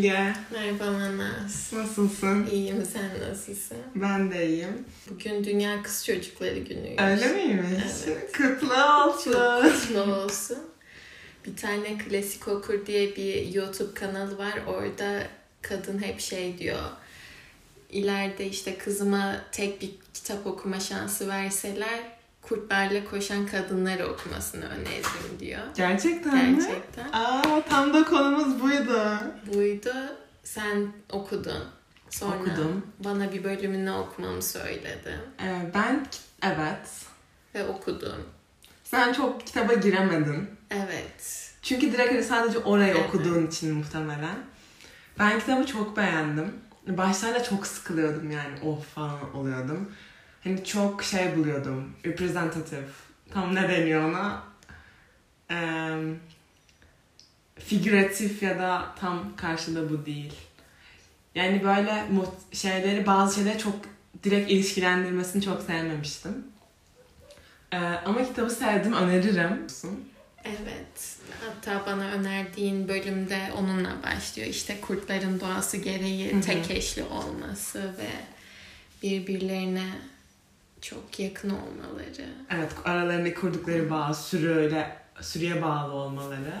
Bilge. Merhaba Manas. Nasılsın? İyiyim, sen nasılsın? Ben de iyiyim. Bugün Dünya Kız Çocukları Günü'ymüş. Öyle miymiş? Evet. Kutlu olsun. Çok kutlu olsun. Bir tane Klasik Okur diye bir YouTube kanalı var. Orada kadın hep şey diyor. İleride işte kızıma tek bir kitap okuma şansı verseler kurtlarla koşan kadınları okumasını öneririm diyor. Gerçekten mi? Gerçekten. Aa tam da konumuz buydu. Buydu. Sen okudun. Sonra Okudum. bana bir bölümünü okumamı söyledin. Ee, ben evet. Ve okudum. Sen çok kitaba giremedin. Evet. Çünkü direkt hani sadece orayı Evet. okuduğun için muhtemelen. Ben kitabı çok beğendim. Başlarda çok sıkılıyordum yani of falan oluyordum. Hani çok şey buluyordum. Representative. Tam ne deniyor ona? Eee figüratif ya da tam karşılığı bu değil. Yani böyle şeyleri bazı şeyleri çok direkt ilişkilendirmesini çok sevmemiştim. Eee, ama kitabı sevdim öneririm. Evet. Hatta bana önerdiğin bölümde onunla başlıyor. İşte kurtların doğası gereği tek eşli olması ve birbirlerine çok yakın olmaları. Evet aralarındaki kurdukları bağ sürüyle sürüye bağlı olmaları.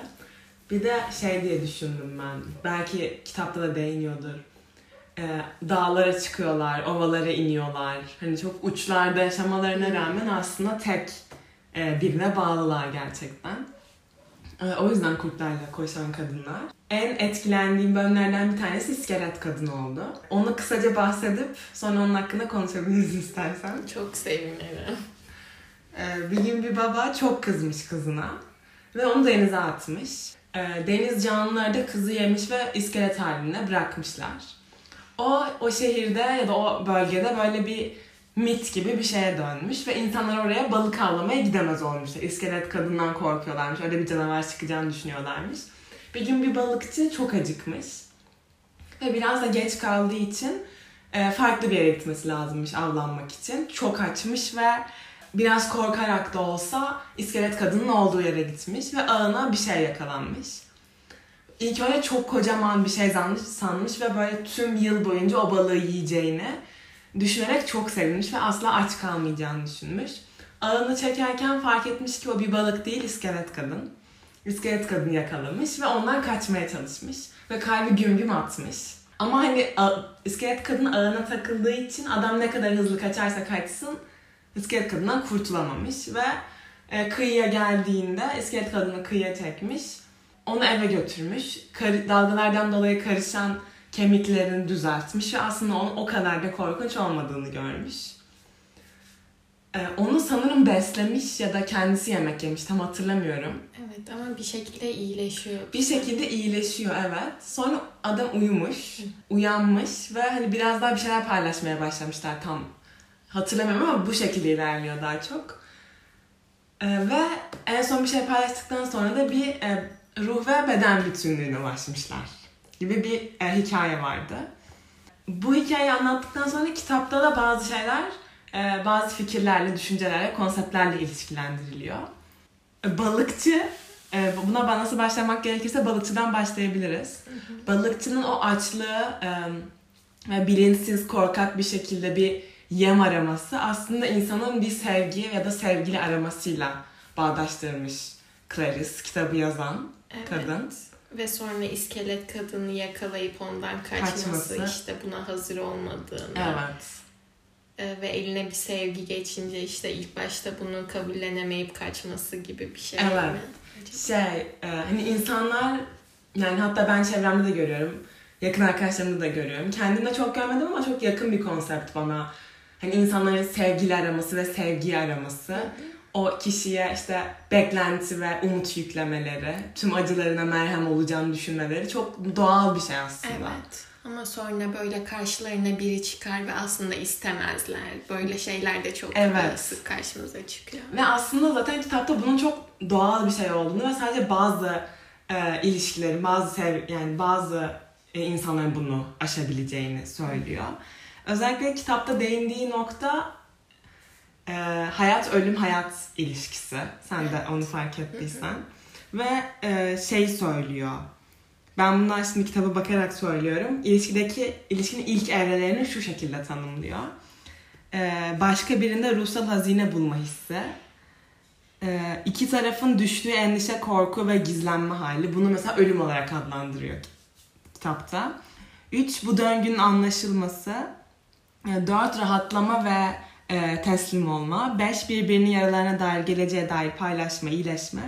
Bir de şey diye düşündüm ben. Belki kitapta da değiniyordur. Ee, dağlara çıkıyorlar, ovalara iniyorlar. Hani çok uçlarda yaşamalarına rağmen aslında tek e, birine bağlılar gerçekten. Ee, o yüzden kurtlarla koşan kadınlar. En etkilendiğim bölümlerden bir tanesi iskelet kadın oldu. Onu kısaca bahsedip sonra onun hakkında konuşabiliriz istersen. Çok sevinirim. Ee, bir gün bir baba çok kızmış kızına ve onu denize atmış. Ee, deniz canlıları da kızı yemiş ve iskelet haline bırakmışlar. O o şehirde ya da o bölgede böyle bir mit gibi bir şeye dönmüş ve insanlar oraya balık avlamaya gidemez olmuşlar. İskelet kadından korkuyorlarmış. Öyle bir canavar çıkacağını düşünüyorlarmış. Bir gün bir balıkçı çok acıkmış. Ve biraz da geç kaldığı için e, farklı bir yere gitmesi lazımmış avlanmak için. Çok açmış ve biraz korkarak da olsa iskelet kadının olduğu yere gitmiş ve ağına bir şey yakalanmış. İlk önce çok kocaman bir şey sanmış, sanmış ve böyle tüm yıl boyunca o balığı yiyeceğini düşünerek çok sevinmiş ve asla aç kalmayacağını düşünmüş. Ağını çekerken fark etmiş ki o bir balık değil iskelet kadın. İskelet kadını yakalamış ve ondan kaçmaya çalışmış. Ve kalbi güm güm atmış. Ama hani iskelet kadın ağına takıldığı için adam ne kadar hızlı kaçarsa kaçsın iskelet kadından kurtulamamış. Ve e, kıyıya geldiğinde iskelet kadını kıyıya çekmiş. Onu eve götürmüş. Kar- dalgalardan dolayı karışan kemiklerini düzeltmiş ve aslında onun o kadar da korkunç olmadığını görmüş. Ee, onu sanırım beslemiş ya da kendisi yemek yemiş tam hatırlamıyorum. Evet ama bir şekilde iyileşiyor. Bir şekilde iyileşiyor evet. Sonra adam uyumuş, uyanmış ve hani biraz daha bir şeyler paylaşmaya başlamışlar tam hatırlamıyorum ama bu şekilde ilerliyor daha çok. Ee, ve en son bir şey paylaştıktan sonra da bir e, ruh ve beden bütünlüğüne ulaşmışlar gibi bir e, hikaye vardı. Bu hikayeyi anlattıktan sonra kitapta da bazı şeyler, e, bazı fikirlerle, düşüncelerle, konseptlerle ilişkilendiriliyor. E, Balıkçı, e, buna nasıl başlamak gerekirse balıkçıdan başlayabiliriz. Balıkçının o açlığı e, ve bilinçsiz, korkak bir şekilde bir yem araması aslında insanın bir sevgi ya da sevgili aramasıyla bağdaştırmış Clarice, kitabı yazan Evet. kadın. Ve sonra iskelet kadını yakalayıp ondan kaçması, Kaçması. işte buna hazır olmadığını. Evet. e, ve eline bir sevgi geçince işte ilk başta bunu kabullenemeyip kaçması gibi bir şey Evet. mi? Şey, e, hani insanlar yani hatta ben çevremde de görüyorum. Yakın arkadaşlarımda da görüyorum. Kendimde çok görmedim ama çok yakın bir konsept bana. Hani insanların sevgili araması ve sevgi araması. O kişiye işte beklenti ve umut yüklemeleri, tüm acılarına merhem olacağını düşünmeleri çok doğal bir şey aslında. Evet. Ama sonra böyle karşılarına biri çıkar ve aslında istemezler. Böyle şeyler de çok Evet. sık karşımıza çıkıyor. Ve aslında zaten kitapta bunun çok doğal bir şey olduğunu ve sadece bazı e, ilişkilerin, bazı sev yani bazı e, insanların bunu aşabileceğini söylüyor. Özellikle kitapta değindiği nokta e, hayat ölüm hayat ilişkisi. Sen de onu fark ettiysen. Ve e, şey söylüyor. Ben bundan şimdi kitaba bakarak söylüyorum. İlişkideki ilişkinin ilk evrelerini şu şekilde tanımlıyor. Ee, başka birinde ruhsal hazine bulma hissi. Ee, iki tarafın düştüğü endişe, korku ve gizlenme hali. Bunu mesela ölüm olarak adlandırıyor kitapta. Üç, bu döngünün anlaşılması. Ee, dört, rahatlama ve e, teslim olma. Beş, birbirinin yaralarına dair, geleceğe dair paylaşma, iyileşme.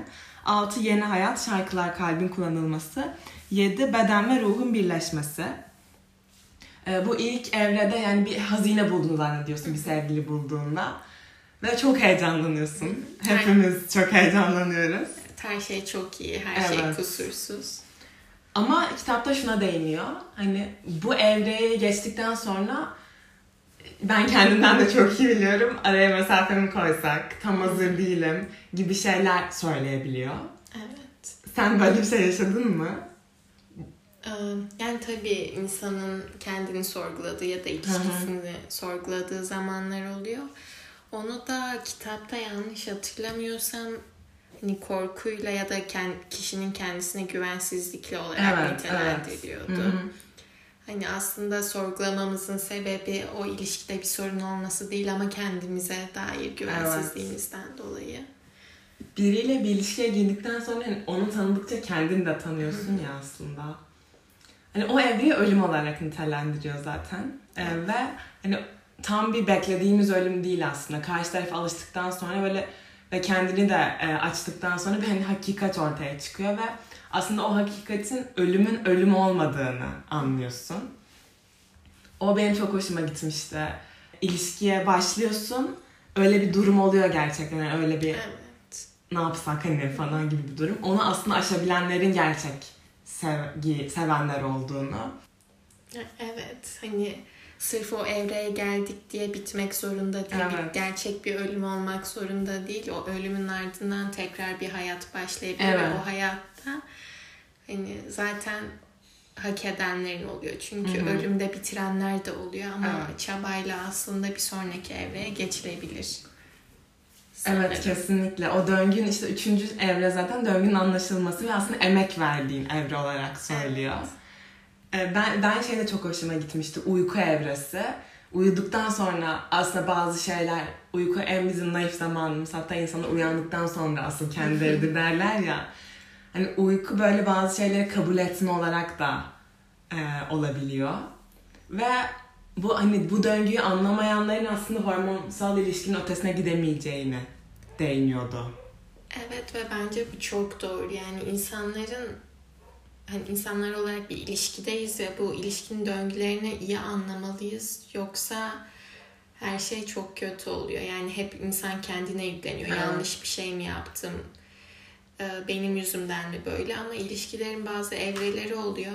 Altı, yeni hayat, şarkılar, kalbin kullanılması. Yedi, beden ve ruhun birleşmesi. Ee, bu ilk evrede yani bir hazine bulduğunu zannediyorsun bir sevgili bulduğunda. Ve çok heyecanlanıyorsun. Hepimiz çok heyecanlanıyoruz. Her şey çok iyi, her şey Evet. kusursuz. Ama kitapta şuna değiniyor. Hani bu evreye geçtikten sonra ben kendimden de çok iyi biliyorum. Araya mesafemi koysak, tam hazır değilim gibi şeyler söyleyebiliyor. Evet. Sen böyle bir şey yaşadın mı? Yani tabii insanın kendini sorguladığı ya da ilişkisini sorguladığı zamanlar oluyor. Onu da kitapta yanlış hatırlamıyorsam hani korkuyla ya da kişinin kendisine güvensizlikle olarak Evet, nitelendiriyordu. Hı hı. Hani aslında sorgulamamızın sebebi o ilişkide bir sorun olması değil ama kendimize dair güvensizliğimizden dolayı. Biriyle bir ilişkiye girdikten sonra hani onu tanıdıkça kendini de tanıyorsun ya aslında. Hani o evreyi ölüm olarak nitelendiriyor zaten. Ee, ve hani tam bir beklediğimiz ölüm değil aslında. Karşı tarafa alıştıktan sonra böyle ve kendini de e, açtıktan sonra bir hani hakikat ortaya çıkıyor ve aslında o hakikatin ölümün ölüm olmadığını anlıyorsun. O benim çok hoşuma gitmişti. İlişkiye başlıyorsun. Öyle bir durum oluyor gerçekten. Yani öyle bir Evet. ne yapsak hani falan gibi bir durum. Onu aslında aşabilenlerin gerçek sevgi, sevenler olduğunu. Evet. Hani sırf o evreye geldik diye bitmek zorunda değil. Bir- Evet. gerçek bir ölüm olmak zorunda değil. O ölümün ardından tekrar bir hayat başlayabilir Evet. ve o hayatta hani zaten hak edenlerin oluyor. Çünkü Hı hı. ölümde bitirenler de oluyor ama Evet. çabayla aslında bir sonraki evreye geçilebilir. Evet kesinlikle. O döngün işte üçüncü evre zaten döngünün anlaşılması ve aslında emek verdiğin evre olarak söylüyor. Ee, Ben, ben şeyde çok hoşuma gitmişti. Uyku evresi. Uyuduktan sonra aslında bazı şeyler uyku en bizim naif zamanımız. Hatta insanlar uyandıktan sonra asıl kendileridir derler ya. Hani uyku böyle bazı şeyleri kabul etme olarak da e, olabiliyor. Ve bu hani bu döngüyü anlamayanların aslında hormonsal ilişkinin ötesine gidemeyeceğini değiniyordu. Evet ve bence bu çok doğru. Yani insanların hani insanlar olarak bir ilişkideyiz ve bu ilişkinin döngülerini iyi anlamalıyız. Yoksa her şey çok kötü oluyor. Yani hep insan kendine yükleniyor. Yanlış bir şey mi yaptım? Ee, Benim yüzümden mi böyle? Ama ilişkilerin bazı evreleri oluyor.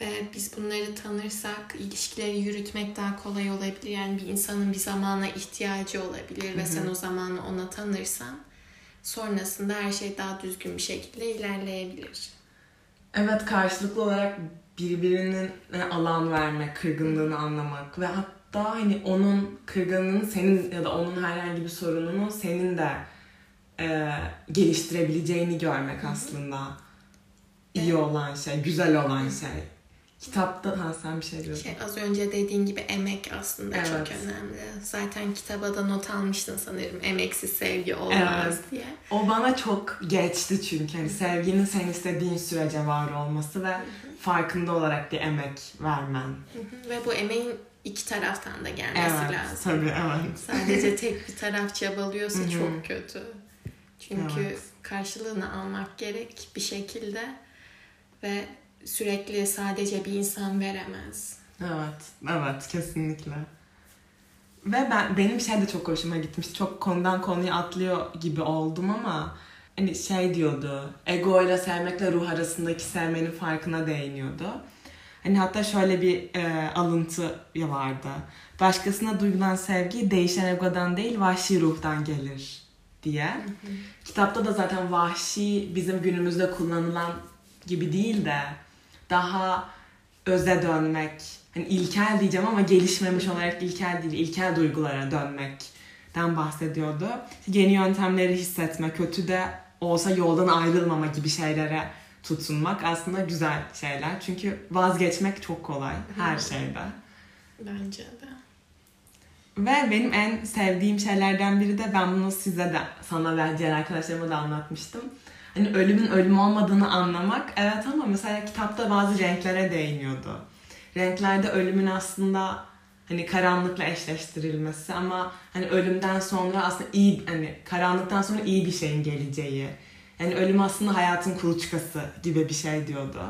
Ve biz bunları tanırsak ilişkileri yürütmek daha kolay olabilir. Yani bir insanın bir zamana ihtiyacı olabilir ve sen o zamanı ona tanırsan sonrasında her şey daha düzgün bir şekilde ilerleyebilir. Evet karşılıklı olarak birbirinin e, alan vermek, kırgınlığını anlamak ve hatta hani onun kırgınlığını senin ya da onun herhangi bir sorununu senin de e, geliştirebileceğini görmek aslında iyi olan şey, güzel olan şey. Kitapta ha sen bir şey diyordun. Şey, az önce dediğin gibi emek aslında Evet. çok önemli. Zaten kitaba da not almıştın sanırım. Emeksiz sevgi olmaz Evet. diye. O bana çok geçti çünkü hani sevginin sen istediğin sürece var olması ve farkında olarak bir emek vermen. Ve bu emeğin iki taraftan da gelmesi Evet, lazım. tabii evet. Sadece tek bir taraf çabalıyorsa çok kötü. Çünkü Evet. karşılığını almak gerek bir şekilde ve sürekli sadece bir insan veremez. Evet, evet kesinlikle. Ve ben benim şey de çok hoşuma gitmiş. Çok konudan konuya atlıyor gibi oldum ama hani şey diyordu. Ego ile sevmekle ruh arasındaki sevmenin farkına değiniyordu. Hani hatta şöyle bir e, alıntı vardı. Başkasına duyulan sevgi değişen egodan değil vahşi ruhtan gelir diye. Kitapta da zaten vahşi bizim günümüzde kullanılan gibi değil de daha öze dönmek, hani ilkel diyeceğim ama gelişmemiş olarak ilkel değil, ilkel duygulara dönmekten bahsediyordu. Yeni yöntemleri hissetme, kötü de olsa yoldan ayrılmama gibi şeylere tutunmak aslında güzel şeyler. Çünkü vazgeçmek çok kolay her şeyde. Bence de. Ve benim en sevdiğim şeylerden biri de ben bunu size de sana ve diğer arkadaşlarıma da anlatmıştım. Hani ölümün ölüm olmadığını anlamak evet ama mesela kitapta bazı renklere değiniyordu. Renklerde ölümün aslında hani karanlıkla eşleştirilmesi ama hani ölümden sonra aslında iyi hani karanlıktan sonra iyi bir şeyin geleceği. Yani ölüm aslında hayatın kuluçkası gibi bir şey diyordu.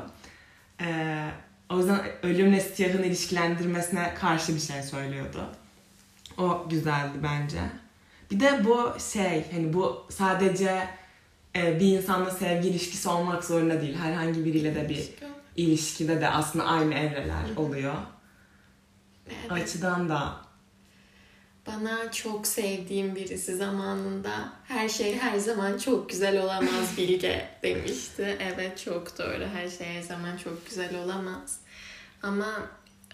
Ee, o yüzden ölümle siyahın ilişkilendirmesine karşı bir şey söylüyordu. O güzeldi bence. Bir de bu şey hani bu sadece e, bir insanla sevgi ilişkisi olmak zorunda değil. Herhangi biriyle de bir ilişkide de aslında aynı evreler oluyor. Evet. Açıdan da Bana çok sevdiğim birisi zamanında her şey her zaman çok güzel olamaz Bilge demişti. Evet çok doğru. Her şey her zaman çok güzel olamaz. Ama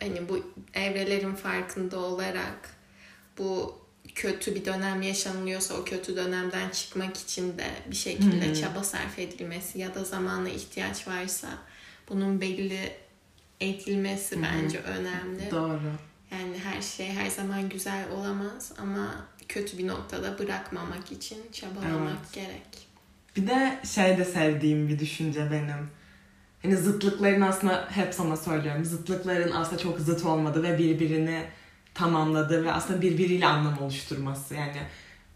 hani bu evrelerin farkında olarak bu kötü bir dönem yaşanılıyorsa o kötü dönemden çıkmak için de bir şekilde Hı. çaba sarf edilmesi ya da zamana ihtiyaç varsa bunun belli edilmesi hı. bence önemli. doğru. Yani her şey her zaman güzel olamaz ama kötü bir noktada bırakmamak için çabalamak Evet. gerek. Bir de şey de sevdiğim bir düşünce benim. Hani zıtlıkların aslında hep sana söylüyorum. Zıtlıkların aslında çok zıt olmadığı ve birbirini tamamladığı ve aslında birbiriyle anlam oluşturması. Yani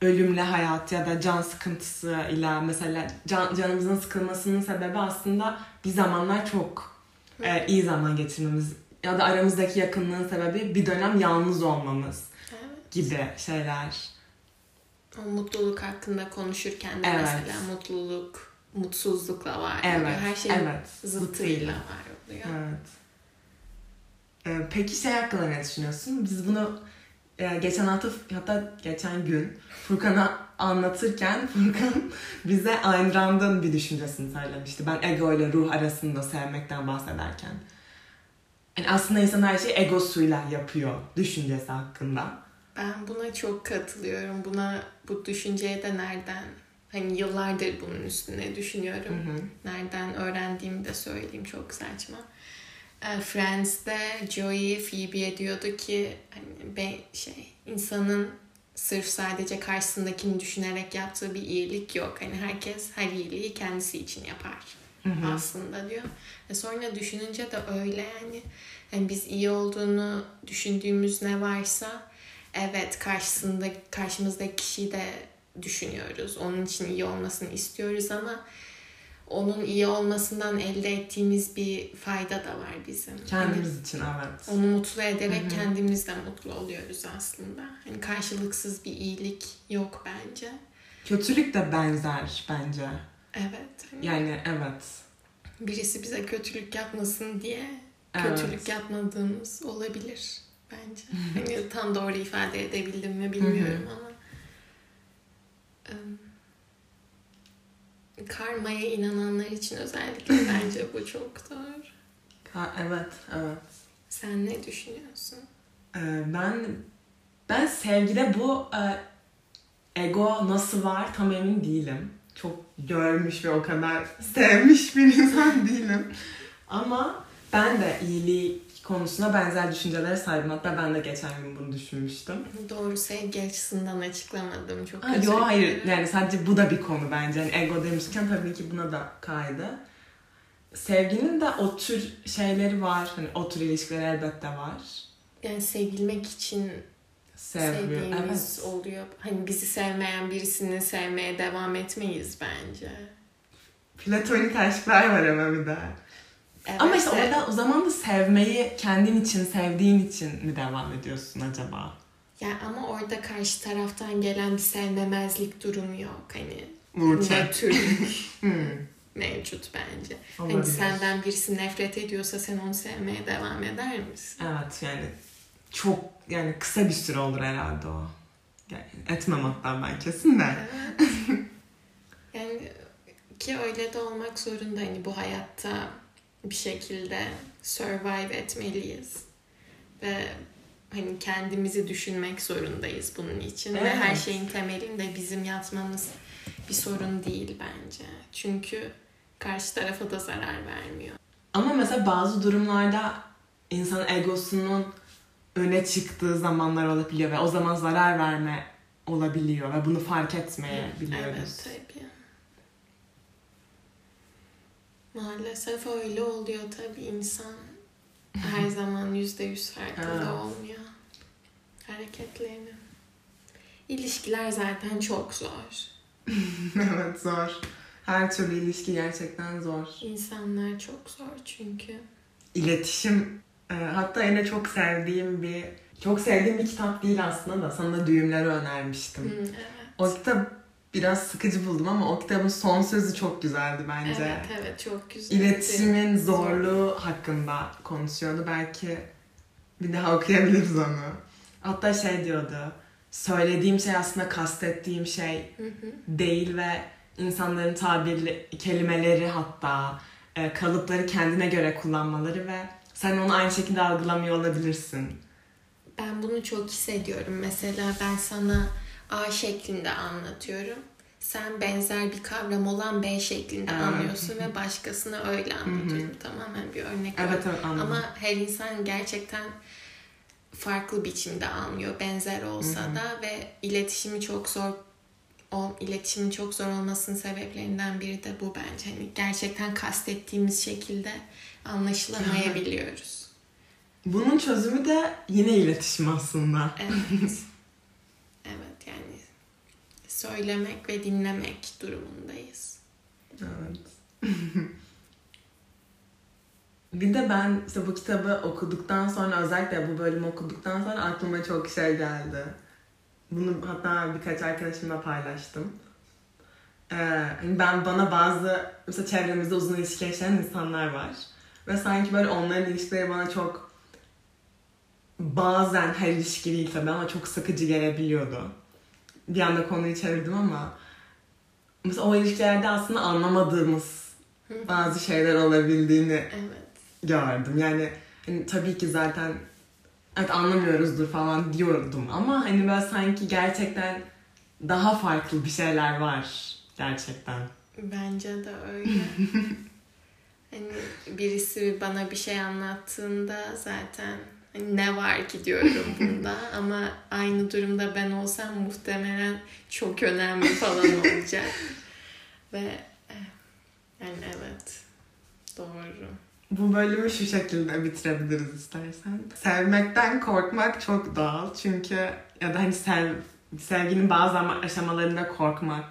ölümle hayat ya da can sıkıntısı ile mesela can, canımızın sıkılmasının sebebi aslında bir zamanlar çok e, iyi zaman geçirmemiz ya da aramızdaki yakınlığın sebebi bir dönem yalnız olmamız Evet. gibi şeyler. O mutluluk hakkında konuşurken de Evet. mesela mutluluk mutsuzlukla var. Evet, oluyor. Her şeyin evet. zıttıyla var oluyor. Evet. Ee, peki şey hakkında ne düşünüyorsun? Biz bunu e, geçen hafta hatta geçen gün Furkan'a anlatırken Furkan bize Ayn Rand'ın bir düşüncesini söylemişti. Ben ego ile ruh arasında sevmekten bahsederken. Yani aslında insan her şeyi egosuyla yapıyor düşüncesi hakkında. Ben buna çok katılıyorum. Buna bu düşünceye de nereden hani yıllardır bunun üstüne düşünüyorum. Hı hı. Nereden öğrendiğimi de söyleyeyim çok saçma. E, Friends'te Joey Phoebe'ye diyordu ki hani be, şey insanın sırf sadece karşısındakini düşünerek yaptığı bir iyilik yok. Hani herkes her iyiliği kendisi için yapar Hı hı. aslında diyor. Ve sonra düşününce de öyle yani. yani biz iyi olduğunu düşündüğümüz ne varsa evet karşısında karşımızdaki kişiyi de düşünüyoruz. Onun için iyi olmasını istiyoruz ama onun iyi olmasından elde ettiğimiz bir fayda da var bizim. Kendimiz için evet. onu mutlu ederek Hı hı. kendimiz de mutlu oluyoruz aslında. Hani karşılıksız bir iyilik yok bence. Kötülük de benzer bence. Evet. Hani Yani evet. birisi bize kötülük yapmasın diye Evet. kötülük yapmadığımız olabilir bence. Hani tam doğru ifade edebildim mi bilmiyorum ama. Em, Karmaya inananlar için özellikle bence bu çok doğru. Ha, evet, evet. Sen ne düşünüyorsun? Ee, ben ben sevgide bu e, ego nasıl var tam emin değilim. Çok görmüş ve o kadar sevmiş bir insan değilim. Ama ben de iyilik konusunda benzer düşüncelere sahibim. Hatta ben de geçen gün bunu düşünmüştüm. Doğru sevgi açısından açıklamadım. Çok Ha, yo hayır yani sadece bu da bir konu bence. Yani ego demişken tabii ki buna da kaydı. Sevginin de o tür şeyleri var. Hani o tür ilişkiler elbette var. Yani sevilmek için Sevgi. sevdiğimiz Evet. oluyor. Hani bizi sevmeyen birisini sevmeye devam etmeyiz bence. Platonik aşklar var ama bir de. Evet Ama işte de- orada o zaman da sevmeyi kendin için, sevdiğin için mi devam ediyorsun acaba? Ya ama orada karşı taraftan gelen bir sevmemezlik durumu yok. Hani nötrlük Hmm. mevcut bence. Olabilir. Hani senden birisi nefret ediyorsa sen onu sevmeye devam eder misin? Evet yani çok yani kısa bir süre olur herhalde o. Yani etmem hatta ben kesin de. Evet. yani ki öyle de olmak zorunda. Hani bu hayatta bir şekilde survive etmeliyiz. Ve hani kendimizi düşünmek zorundayız bunun için. Ve Evet. her şeyin temelinde bizim yatmamız bir sorun değil bence. Çünkü karşı tarafa da zarar vermiyor. Ama mesela bazı durumlarda insan egosunun öne çıktığı zamanlar olabiliyor ve o zaman zarar verme olabiliyor ve bunu fark etmeyebiliyoruz. Evet tabii. Maalesef öyle oluyor tabii insan her zaman yüzde yüz farkında olmuyor hareketlerini. İlişkiler zaten çok zor. evet zor. Her türlü ilişki gerçekten zor. İnsanlar çok zor çünkü. İletişim e, hatta yine çok sevdiğim bir çok sevdiğim bir kitap değil aslında da sana da düğümleri önermiştim. Hı, evet. O kitap biraz sıkıcı buldum ama o kitabın son sözü çok güzeldi bence. Evet evet çok güzel. İletişimin zorluğu hakkında konuşuyordu. Belki bir daha okuyabiliriz onu. Hatta şey diyordu. Söylediğim şey aslında kastettiğim şey Hı hı. değil ve insanların tabirli kelimeleri hatta e, kalıpları kendine göre kullanmaları ve sen onu aynı şekilde algılamıyor olabilirsin. Ben bunu çok hissediyorum. Mesela ben sana A şeklinde anlatıyorum. Sen benzer bir kavram olan B şeklinde Evet. anlıyorsun ve başkasına öyle anlatıyorsun. Tamamen bir örnek. Evet evet anladım. Ama her insan gerçekten farklı biçimde anlıyor. Benzer olsa da ve iletişimi çok zor o iletişimin çok zor olmasının sebeplerinden biri de bu bence. Hani gerçekten kastettiğimiz şekilde anlaşılamayabiliyoruz. Bunun çözümü de yine iletişim aslında. Evet. yani söylemek ve dinlemek durumundayız. Evet. bir de ben işte bu kitabı okuduktan sonra özellikle bu bölümü okuduktan sonra aklıma çok şey geldi. Bunu hatta birkaç arkadaşımla paylaştım. Ee, hani ben bana bazı mesela çevremizde uzun ilişki yaşayan insanlar var. Ve sanki böyle onların ilişkileri bana çok bazen her ilişki değil tabii ama çok sıkıcı gelebiliyordu. Bir anda konuyu çevirdim ama mesela o ilişkilerde aslında anlamadığımız bazı şeyler olabildiğini Evet. gördüm. Yani hani tabii ki zaten evet anlamıyoruzdur falan diyordum ama hani böyle sanki gerçekten daha farklı bir şeyler var gerçekten. Bence de öyle. hani birisi bana bir şey anlattığında zaten hani ne var ki diyorum bunda ama aynı durumda ben olsam muhtemelen çok önemli falan olacak. Ve eh, yani evet doğru. Bu bölümü şu şekilde bitirebiliriz istersen. Sevmekten korkmak çok doğal çünkü ya da hani sev, sevginin bazı ama- aşamalarında korkmak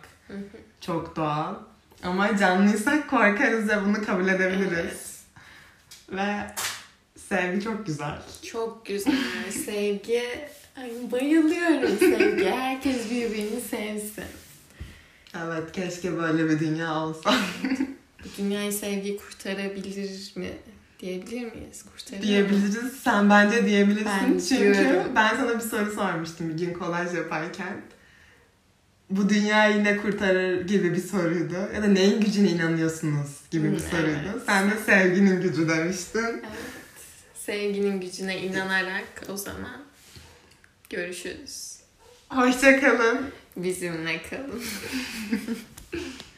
çok doğal. Ama canlıysak korkarız ve bunu kabul edebiliriz. Ve sevgi çok güzel. Çok güzel. Sevgi. Ay, bayılıyorum sevgi. Herkes birbirini sevsin. Evet keşke böyle bir dünya olsa. Bu dünyayı sevgi kurtarabilir mi? Diyebilir miyiz? Kurtarır mı? diyebiliriz. Sen bence diyebilirsin. Ben Çünkü diyorum. ben sana bir soru sormuştum bir gün kolaj yaparken. Bu dünyayı ne kurtarır gibi bir soruydu. Ya da neyin gücüne inanıyorsunuz gibi bir Hı, soruydu. evet. Sen de sevginin gücü demiştin. Evet. Sevginin gücüne inanarak o zaman görüşürüz. Hoşçakalın. Bizimle kalın.